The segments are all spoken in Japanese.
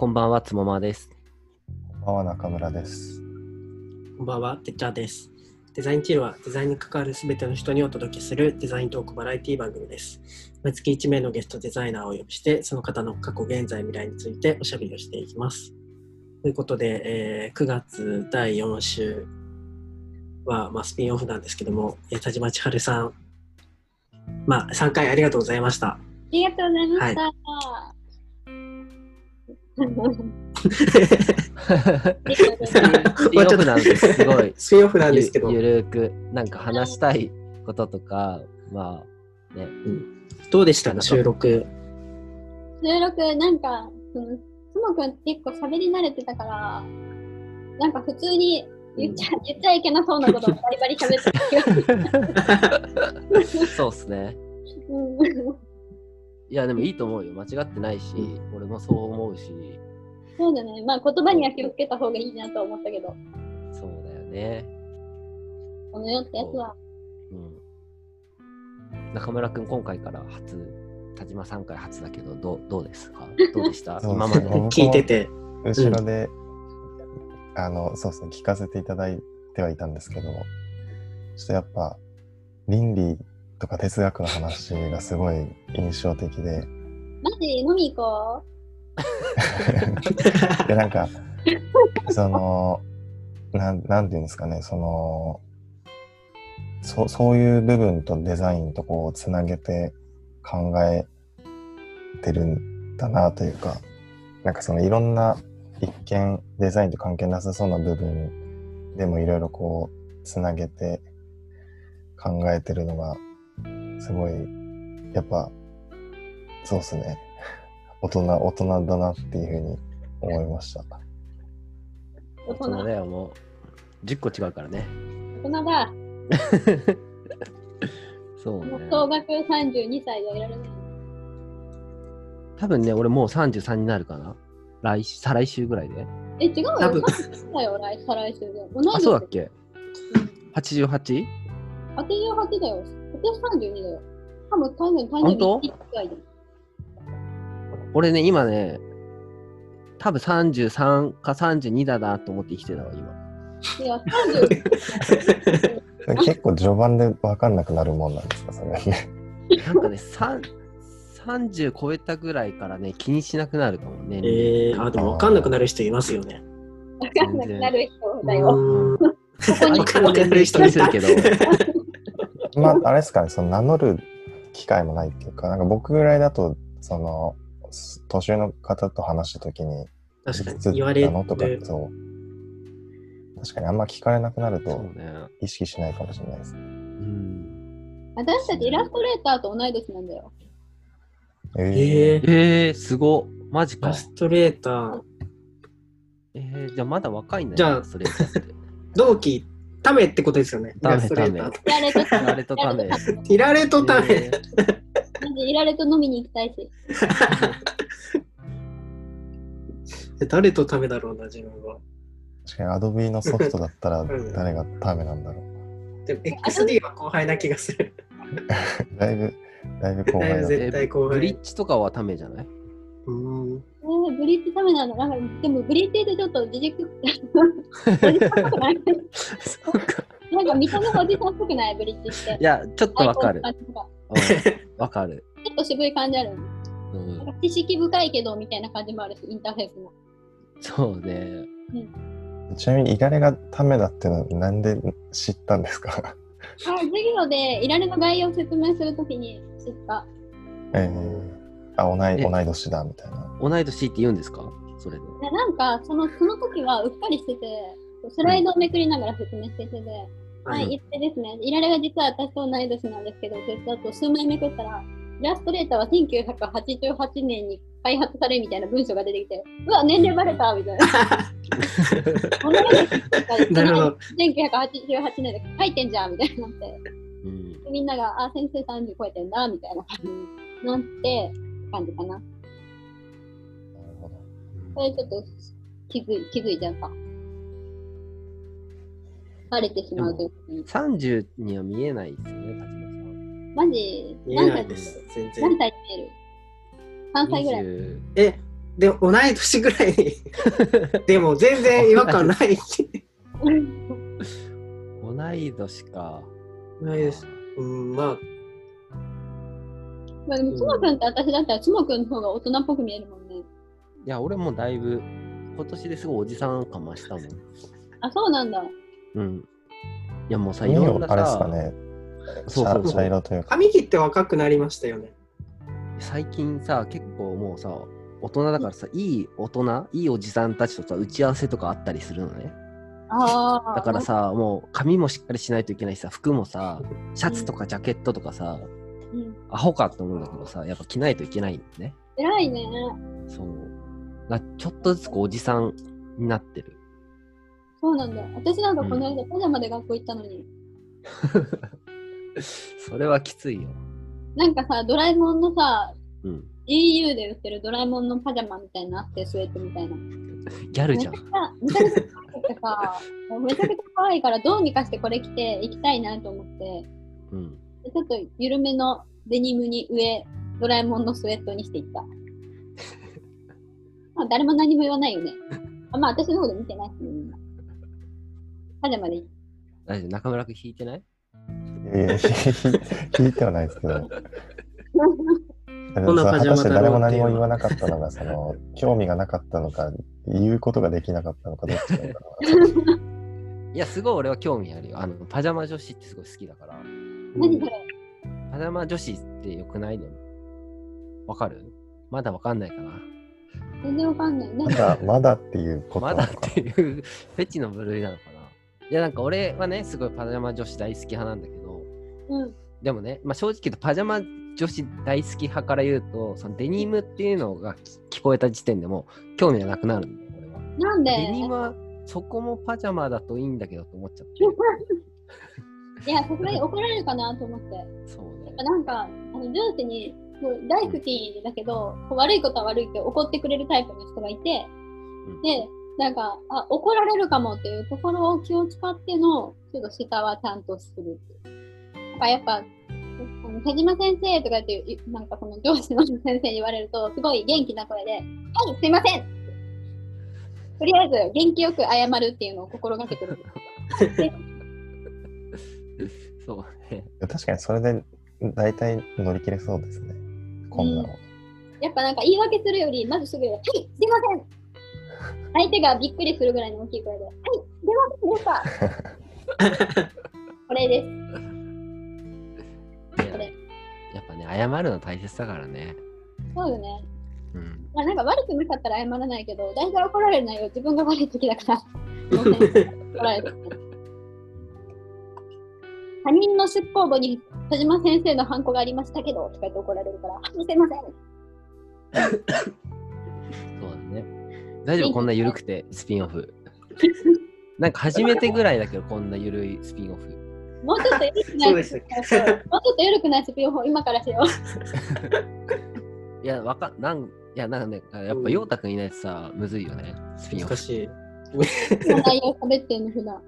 こんばんは、つもまです。こんばんは中村です。こんばんは、てっちゃんです。デザインチルはデザインに関わるすべての人にお届けするデザイントークバラエティ番組です。毎月1名のゲストデザイナーをお呼びして、その方の過去、現在、未来についておしゃべりをしていきます。ということで、えー9月第4週は、まあ、スピンオフなんですけども、えー田島千春さん、まあ、3回ありがとうございました。ありがとうございました。スピンオフなんです。すごい。スピンオフなんですけどゆ、ゆるく、なんか話したいこととか、まあ、ね、どうでした？か、収録。収録、なんか、そのつもくん結構喋り慣れてたから、なんか普通に言っちゃ,、言っちゃいけなそうなことをバリバリ喋ってた気がする。そうっすね。うんいや、でもいいと思うよ。間違ってないし、俺もそう思うし、そうだね。まあ言葉には気をつけた方がいいなと思ったけど、そうだよね。この世ってやつは、うん。中村くん、今回から初、田島さん回初だけど、どうどうですか？どうでした？今まで。聞いてて。後ろで、あの、そうですね、聞かせていただいてはいたんですけど、ちょっとやっぱ、倫理とか哲学の話がすごい印象的で、マジ飲み行こで、なんか、その、なん、なんていうんですかね、その、そそういう部分とデザインとこう、つなげて考えてるんだなというか、なんかそのいろんな一見デザインと関係なさそうな部分でもいろいろこう、つなげて考えてるのが、すごい、やっぱ、そうっすね。大人、大人だなっていうふうに思いました。う。大人大人だよ、もう。10個違うからね。大人だ。そうねもう。総額32歳ではいられない。多分ね、俺もう33になるかな。来週、再来週ぐらいで。え、違うよ。多分30だよ、来再来週で。あ、年そうだっけ ?88? 88だよ。私32だよ。多分誕生日、誕本当？生日1回で。俺ね、今ね、多分33か32だなと思って生きてたわ、今。いや、30。そ れ結構序盤で分かんなくなるもんなんですか、それ。なんかね、3 30超えたぐらいからね、気にしなくなるかもね。えー、あ、でも分かんなくなる人いますよね。わかんなくなる人だよ。うーんここにわかんなくなる人いるけど。まあ、あれですかね、その名乗る機会もないっていうか、なんか僕ぐらいだと、その、す年上の方と話したときに、確かに言われなのとかる、そう。確かにあんま聞かれなくなると。意識しないかもしれないですね。うん。私たちイラストレーターと同い年なんだよ。ええー、えー、すご。マジかイラ。ストレーター、えー、じゃあまだ若いんだよ。じゃあそれって。同期、ためってことですよね。イためラストレーターと。いられと、ため。いられとため。えーいられと飲みに行きたいし。誰とためだろうな、自分は。確かにアドビのソフトだったらん誰がためなんだろう。でも XD は後輩な気がする。だいぶ、だいぶ後輩だ。絶対後輩ブリッジとかはためじゃない？うーん。えー、ブリッジダメなのなんか、でもブリッジってちょっと自軸、おじさんっぽくないそうか。なんか見た目がおじさんっぽくない？ブリッジってい。や、ちょっとわかるわかる。ちょっと渋い感じある。うん知識深いけどみたいな感じもあるし、インターフェースも。そうね。ちなみに、いられがためだっていうのはなんで知ったんですか？あ授業でいられの概要を説明するときに知った。えー、あ、同い、え同い年だみたいな。同い年って言うんですか？それで。でなんかそのその時はうっかりしてて、スライドをめくりながら説明してて、はい、言ってですね、いられが実は私と同い年なんですけど、実はと数枚めくったら、イラストレーターは1988年に開発されみたいな文章が出てきて、うわ、年齢バレたみたいな。同い年とか言ってなるほど。1988年で書いてんじゃんみたいになって、うん。でみんなが、あ、先生30超えてんだみたいな感じになって、感じかな。なるほど。それちょっと気づい気づいちゃった。バレてしまうとに。30には見えないですよね、田島さん。マジ、見え何歳ないです。全然何。歳に見える ?3 歳ぐらい。20え、で同い年ぐらいに でも全然違和感ない 同い年か。ないですうんまあまあでも、つもくんって私だったら、つもくんの方が大人っぽく見えるもんね。いや、俺もだいぶ、今年ですごいおじさん感増したもん。あ、そうなんだ。うん。いや、もうさ、い髪ろんなをあれですかさ、ね。そうそうそう茶茶色というか。髪切って若くなりましたよね最近さ、結構もうさ、大人だからさ、いい大人、いいおじさんたちとさ、打ち合わせとかあったりするのね。ああ。だからさ、もう髪もしっかりしないといけないしさ、服もさ、シャツとかジャケットとかさ、うん、アホかって思うんだけどさ、やっぱ着ないといけないんだね。偉いね。そう。だちょっとずつこうおじさんになってる。そうなんだ。私なんかこの間、パジャマで学校行ったのに。それはきついよ。なんかさ、ドラえもんのさ、うん。EU で売ってるドラえもんのパジャマみたいなのあって、スウェットみたいな。ギャルじゃんめちゃくちゃ可愛いから、どうにかしてこれ着て行きたいなと思って、うん。でちょっと緩めのデニムに上、ドラえもんのスウェットにしていった。まあ、誰も何も言わないよね。あまあ、私のこと見てないしね、みんな。パジャマでいい。大丈夫中村君引いてない？いやいや聞いてはないですけど。こんなパジャマだろう果たして誰も何も言わなかったのが、その、興味がなかったのか、言うことができなかったのか、どっちなのか いや、すごい俺は興味あるよ。あの、パジャマ女子ってすごい好きだから。何それ？パジャマ女子ってよくないの？わかる？まだわかんないかな。全然わかんない。な。何まだ、まだっていうことまだっていうフェチの部類なのかな？いや、なんか俺はね、すごいパジャマ女子大好き派なんだけど、うん。でもね、まあ、正直言うとパジャマ女子大好き派から言うと、そのデニムっていうのが聞聞こえた時点でもう興味がなくなるんだよ、俺は。なんで？デニムはそこもパジャマだといいんだけどと思っちゃって。いや、さすがに怒られるかなと思って。そうね。なんか、あの上司に、大好きだけど、こう悪いことは悪いって怒ってくれるタイプの人がいて、うんで、なんかあ、怒られるかもっていうところを気を使っての、ちょっと下はちゃんとするっていう。やっぱ、あの田島先生とかっていう、なんかその上司の先生に言われると、すごい元気な声で、はい、すいませんとりあえず元気よく謝るっていうのを心がけてる。で そうね。確かにそれで大体乗り切れそうですね。こんなの。やっぱなんか言い訳するより、まずすぐ、はい、すいません相手がびっくりするぐらいの大きい声で、はい、すいませんでした これです。これやっぱね、謝るの大切だからね。そうよね。うん。まあ、なんか悪くなかったら謝らないけど、大体怒られる内容自分が悪い時だから。怒られて他人の出向簿に田島先生のハンコがありましたけど、とか言って怒られるから、あすいません。そうだね。大丈夫？こんな緩くて スピンオフ。なんか初めてぐらいだけど、こんな緩いスピンオフ。もうちょっと緩くないもうちょっと緩くないスピンオフを今からしよう。いや、わかなん、いや、なんかね、やっぱ、陽太くんいないとさ、むずいよね、スピンオフ。い難しい。内容喋ってんの普段。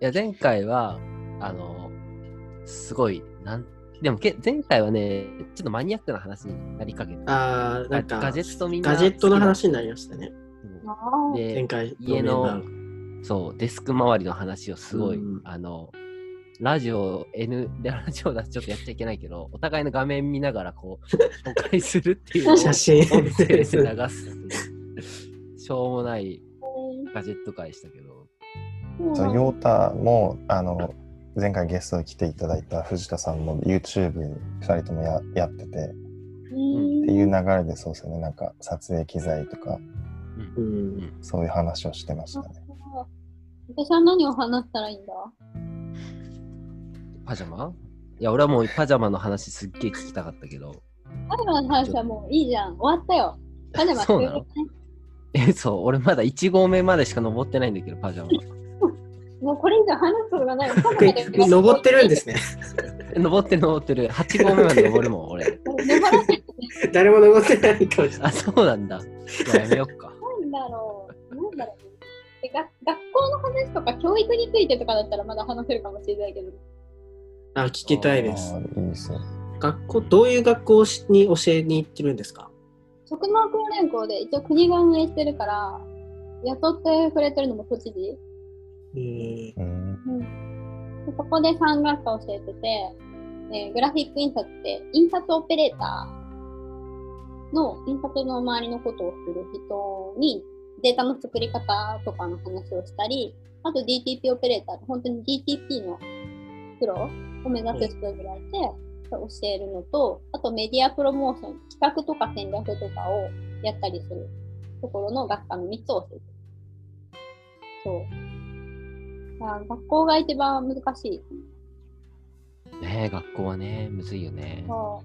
や、前回は、あの、すごい、なん、でもけ、前回はね、ちょっとマニアックな話になりかけた。あー、なんかガジェットみんなガジェットの話になりましたね。で前回家のそう、デスク周りの話をすごい、うん。あの、ラジオ N でラジオだとちょっとやっちゃいけないけど、お互いの画面見ながらこう、紹介するっていう 写真。音声で流すしょうもないガジェット会したけど、そう、ヨータも、あの、前回ゲストで来ていただいた藤田さんも YouTube2 人ともややってて、っていう流れでそうですよね、なんか撮影機材とか、そういう話をしてましたね。私は何を話したらいいんだ？パジャマ？いや、俺はもうパジャマの話すっげえ聞きたかったけど、パジャマの話はもういいじゃん。終わったよ。パジャマそうなの？え、そう、俺まだ1合目までしか登ってないんだけど、パジャマ。もうこれ以上話すことがない。登ってるんですね。え 登ってる登ってる。8合目まで登るもん、俺。誰も登ってないかもしれない。あ、そうなんだ。じゃあやめよっか。なんだろう。なんだろう。えが学校の話とか教育についてとかだったらまだ話せるかもしれないけど。あ、聞きたいですあ。ーいいですね。学校、どういう学校に教えに行ってるんですか？職能訓練校で一応国が運営してるから、雇ってくれてるのも都知事。えーうん。そこで3学科教えてて、えーグラフィック印刷って、印刷オペレーターの印刷の周りのことをする人にデータの作り方とかの話をしたり、あと DTP オペレーターって本当に DTP のプロを目指す人がいて、教えるのと、あとメディアプロモーション、企画とか戦略とかをやったりするところの学科の3つを教えてる。そう。だから学校が一番難しい。ねえ学校はね、むずいよね。そ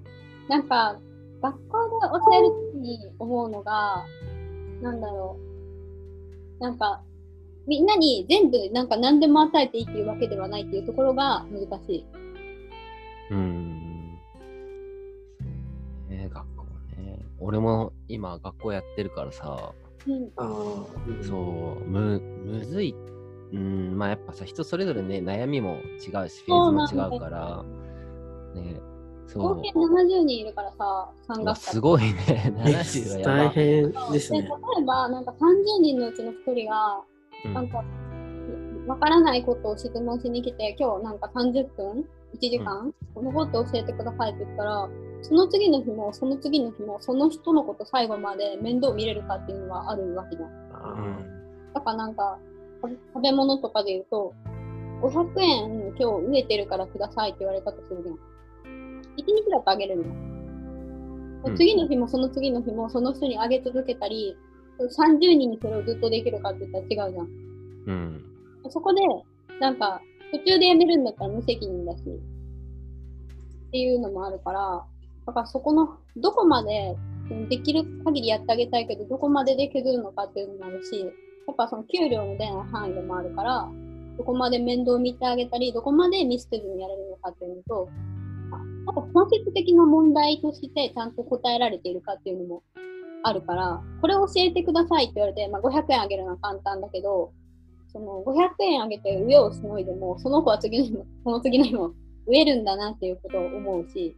う。なんか、学校で教えるときに思うのが、なんだろう。なんか、みんなに全部なんか何でも与えていいっていうわけではないっていうところが難しい。うん。ねえ学校ね。俺も今学校やってるからさ、うん。そう、む、むずい。うん、まあやっぱさ、人それぞれね、悩みも違うし、フェーズも違うから、ね、そう合計。70人いるからさ、3うわ学科。すごいね。70はやば大変ですで、ね例。えば、なんか30人のうちの1人が、うんなんか、わからないことを質問しに来て、今日なんか30分 ?1 時間、このこと教えてくださいって言ったら、その次の日も、その次の日も、その人のこと最後まで面倒見れるかっていうのはあるわけじゃんだからなんか、食べ物とかで言うと、500円今日植えてるからくださいって言われたとするじゃん。1日だとあげれるの。うん次の日もその次の日もその人にあげ続けたり、30人にそれをずっとできるかって言ったら違うじゃん。うん。そこで、なんか、途中で辞めるんだったら無責任だし、っていうのもあるから、だからそこの、どこまで、うんできる限りやってあげたいけど、どこまでで削るのかっていうのもあるし、やっぱその給料の出ない範囲でもあるから、どこまで面倒見てあげたり、どこまでミスせずにやれるのかっていうのと、ああと本質的な問題としてちゃんと答えられているかっていうのもあるから、これ教えてくださいって言われて、まあ、500円あげるのは簡単だけど、その500円あげて上をしのいでも、その子は次の日も、その次の日も植えるんだなっていうことを思うし、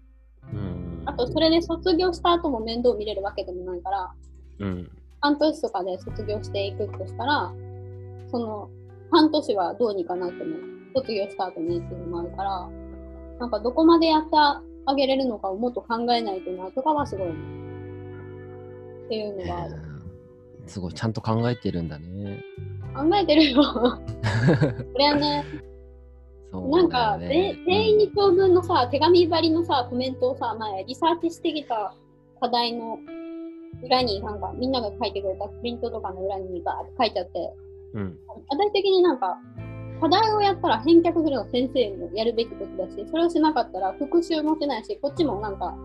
うん。あとそれで卒業した後も面倒見れるわけでもないから、うん。半年とかで卒業していくとしたら、その半年はどうにかなっても、卒業した後にっていうのもあるから、なんかどこまでやってあげれるのかをもっと考えないとなとかはすごい、っていうのがある。すごい、ちゃんと考えてるんだね。考えてるよ。これはね、そうなんか、全員に長文のさ、手紙張りのさ、コメントをさ、前、リサーチしてきた課題の裏に、なんか、みんなが書いてくれたプリントとかの裏にバーって書いちゃって、うん。課題的になんか、課題をやったら返却するのは先生のやるべきことだし、それをしなかったら復習もしないし、こっちもなんか、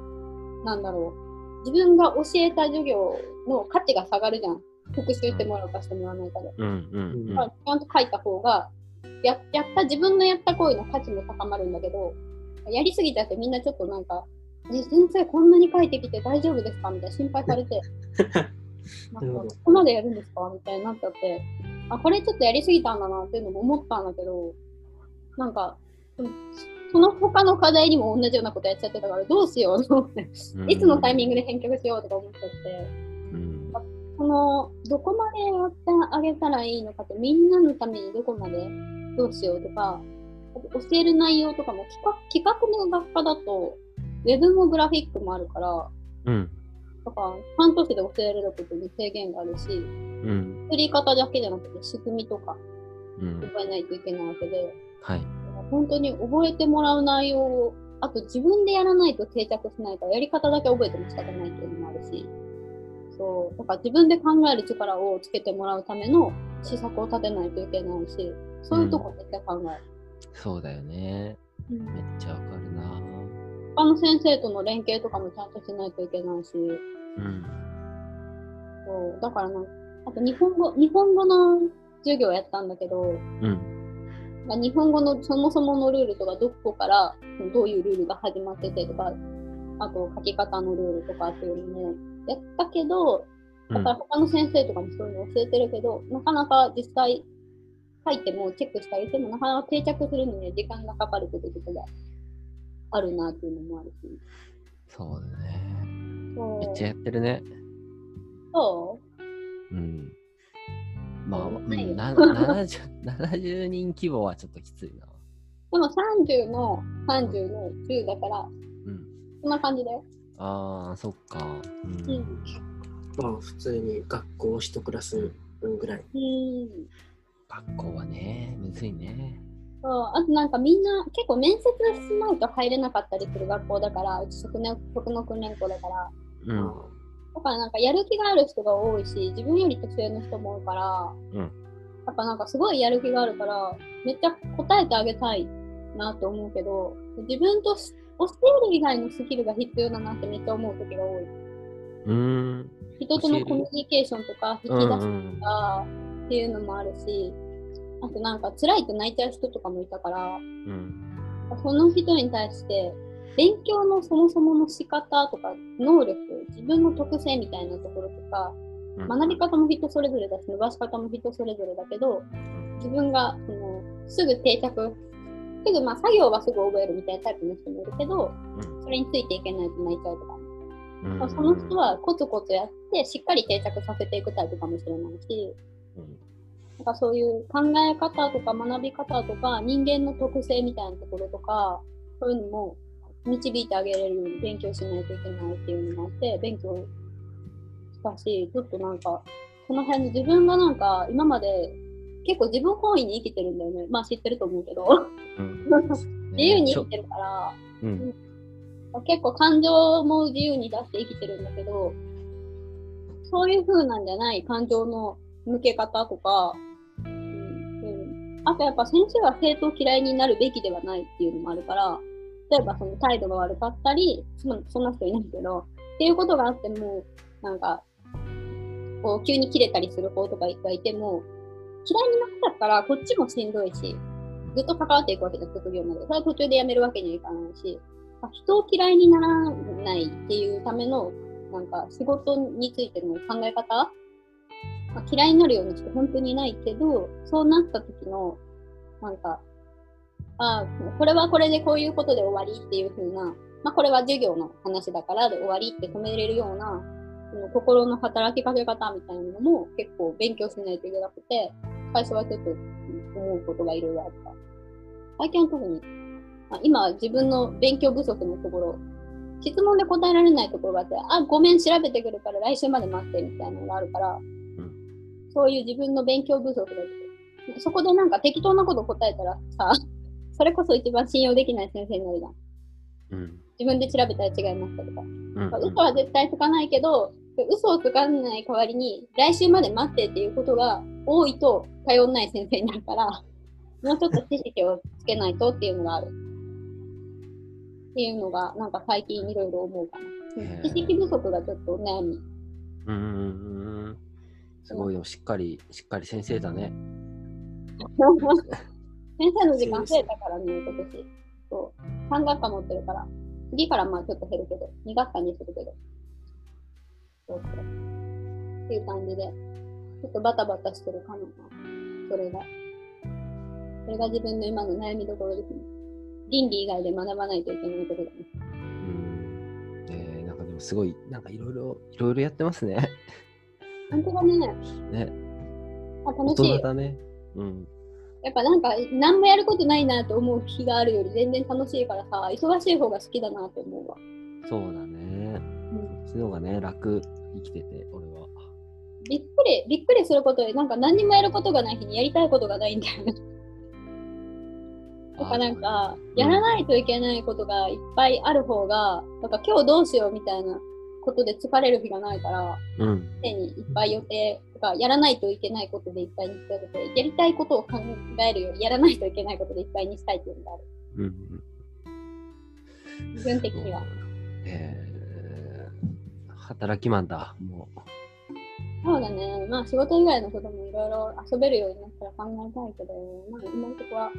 なんだろう、自分が教えた授業の価値が下がるじゃん。復習してもらうかしてもらわないかで。うん。うん。だからちゃんと書いた方がや、やった自分のやった行為の価値も高まるんだけど、やりすぎちゃってみんなちょっとなんか、え先生こんなに書いてきて大丈夫ですか？みたいな心配されて、なんかここまでやるんですか？みたいになっちゃって、あ、これちょっとやりすぎたんだなっていうのも思ったんだけど、なんか、うんその他の課題にも同じようなことやっちゃってたから、どうしようと思って、うん。いつのタイミングで返却しようとか思っちゃって。うん。そのどこまでやってあげたらいいのかってみんなのためにどこまでどうしようとか教える内容とかも企画企画の学科だとウェブもグラフィックもあるからうん。だから半年で教えられることに制限があるしうん。作り方だけじゃなくて仕組みとかうん。覚えないといけないわけではい。本当に覚えてもらう内容をあと自分でやらないと定着しないからやり方だけ覚えても仕方ないっていうのもあるしそうだから自分で考える力をつけてもらうための施策を立てないといけないしそういうとこめっちゃ考える、そうだよね。うんめっちゃわか。他の先生との連携とかもちゃんとしないといけないしうん。そうだからなんかあと日本語日本語の授業やったんだけどうん。まあ日本語のそもそものルールとかどこからどういうルールが始まっててとかあと書き方のルールとかっていうのもやったけどうんだから他の先生とかにそういうの教えてるけど、なかなか実際書いてもチェックしたりしてもなかなか定着するのには時間がかかるってことがあるなっていうのもあるし。そうだね。めっちゃやってるね。そうん。まあ、うないよん、な 70, 70 人規模はちょっときついな。うでも30の30の10だから、うん。そんな感じだよ。ああ、そっか。うん。うんまあ普通に学校一クラス分ぐらい。うん。学校はね、むずいね。そうあとなんかみんな結構面接しないと入れなかったりする学校だから、うち職の職の訓練校だから、うん。だからなんかやる気がある人が多いし、自分より年上の人も多いから、うんやっぱなんかすごいやる気があるから、めっちゃ答えてあげたいなと思うけど、自分とし教える以外のスキルが必要だなってめっちゃ思う時が多い。うん。人とのコミュニケーションとか引き出しうんとかっていうのもあるし、あとなんか辛いと泣いちゃう人とかもいたから、うん。その人に対して勉強のそもそもの仕方とか能力、自分の特性みたいなところとか、うん。学び方も人それぞれだし、伸ばし方も人それぞれだけど、自分がそのすぐ定着、すぐまあ作業はすぐ覚えるみたいなタイプの人もいるけど、うん。それについていけないと泣いちゃうとか、その人はコツコツやってしっかり定着させていくタイプかもしれないし、うんなんかそういう考え方とか学び方とか人間の特性みたいなところとかそういうのも導いてあげれるように勉強しないといけないっていうのもあって勉強したしちょっとなんかこの辺自分がなんか今まで結構自分本位に生きてるんだよね。まあ知ってると思うけど。うん。自由に生きてるから。うん。結構感情も自由に出して生きてるんだけどそういう風なんじゃない。感情の向け方とか、あとやっぱ先生は生徒を嫌いになるべきではないっていうのもあるから例えばその態度が悪かったりそんそんな人いないけどっていうことがあってもなんかこう急に切れたりする子とかがいても嫌いになっちゃったらこっちもしんどいしずっと関わっていくわけじゃん卒業まで。それは途中でやめるわけにはいかないし人を嫌いにならないっていうためのなんか仕事についての考え方、まあ、嫌いになるような人本当にないけどそうなった時のなんかああこれはこれでこういうことで終わりっていう風な、まあ、これは授業の話だからで終わりって止めれるようなその心の働きかけ方みたいなのも結構勉強しないといけなくて最初はちょっと思うことがいろいろあった。最近は特にまあ今は自分の勉強不足のところ、質問で答えられないところがあって、あ、ごめん、調べてくるから来週まで待ってみたいなのがあるから、そういう自分の勉強不足だって、そこでなんか適当なこと答えたらさ、それこそ一番信用できない先生になるじゃん。うん。自分で調べたら違いましたとか。うんまあ嘘は絶対つかないけど、嘘をつかない代わりに、来週まで待ってっていうことが多いと頼んない先生になるから、もうちょっと知識をつけないとっていうのがある。っていうのが、なんか最近いろいろ思うかな。知識不足がちょっと悩み。うんうんうん。すごい、でもしっかり、しっかり先生だね。先生の時間増えたからね、今年。そう。3学科持ってるから。次からまあちょっと減るけど、2学科にするけど。そうそう。っていう感じで、ちょっとバタバタしてるかもな。それが。それが自分の今の悩みどころですね。倫理以外で学ばないといけないことだね。うん。えー、なんかでもすごい、なんかいろいろ、いろいろやってますね。本当だね。ね。あ大楽しいだね。うん。やっぱなんか、何もやることないなと思う日があるより全然楽しいからさ、忙しい方が好きだなって思うわ。そうだね。うんそういうのがね、楽、生きてて、俺は。びっくり、びっくりすることで、なんか何にもやることがない日にやりたいことがないんだよね。とかなんか、やらないといけないことがいっぱいある方が、なんか今日どうしようみたいなことで疲れる日がないから、うん。常にいっぱい予定とか、やらないといけないことでいっぱいにしたくて、やりたいことを考えるより、やらないといけないことでいっぱいにしたいっていうのがある。うんうん。自分的には。えー、働きマンだ、もう。そうだね。まあ仕事以外のこともいろいろ遊べるようになったら考えたいけど、まあ今のところは、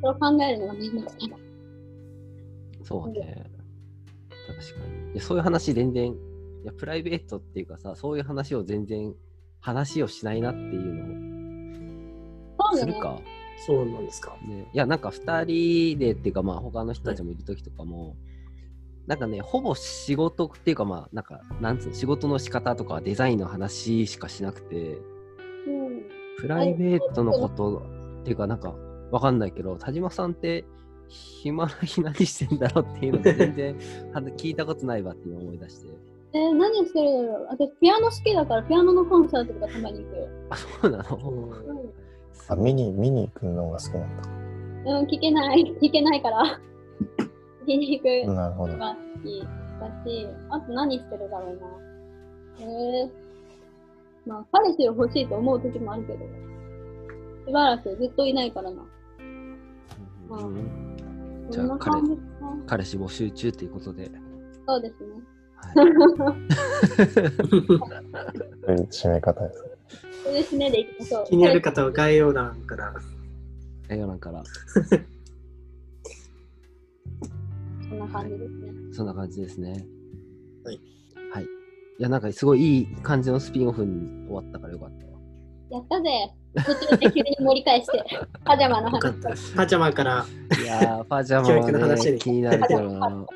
それを考えるのがめんどくさい。そうね。確かに。いやそういう話全然、いや、プライベートっていうかさ、そういう話を全然話をしないなっていうの。をするか？そうなんですか。ね、いや、なんか2人でっていうか、まあ他の人たちもいる時とかも、なんかね、ほぼ仕事っていうか、まあ、なんか、なんつうの、仕事の仕方とかデザインの話しかしなくて、うん。プライベートのことっていうか、なんか、わかんないけど、田島さんって、暇な日何してんだろうっていうのが全然は聞いたことないわって今思い出して。えー、何してるだろう私、ピアノ好きだから、ピアノのコンサートとかたまに行くよ。あ、そうなの？うんうあ、見に、見に行くのが好きなんだ。ん。うん、聞けない、聞けないから。聞きに行くなるほどの。が好きだし、あと何してるだろうな。えー、まあ、彼氏を欲しいと思う時もあるけど、しばらくずっといないからな。うんじゃあ彼。彼氏募集中っていうことで。そうですね。はい締め方です。そういう締めでいきましょう。気になる方は概要欄から。映画なんから、そんな感じですね。そんな感じですね。はい。はい。いや、なんかすごいいい感じのスピンオフに終わったからよかったわ。やったぜ。途中で急に盛り返して、パジャマの話。パジャマからいやー、パジャマ教育の話に気になるけどな。も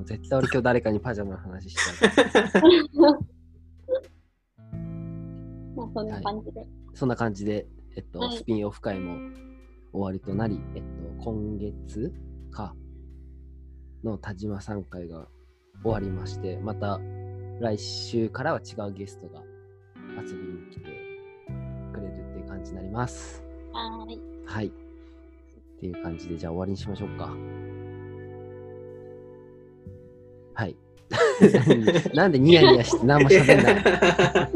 う絶対俺今日誰かにパジャマの話しちゃう。まあ、そんな感じで。そんな感じで、えっと、はいスピンオフ会も終わりとなり、えっと、今月かの田島さん会が終わりまして、また来週からは違うゲストが遊びに来ていう感じになります。はーい。はい。っていう感じで、じゃあ終わりにしましょうか。はい。なんでニヤニヤして何も喋んない？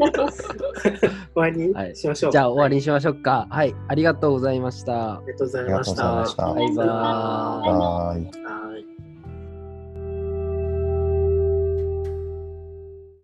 終わり？はいにしましょう。じゃあ終わりに。にしましょうか。はい。ありがとうございましたあ。りがとうございました。バイバーイ。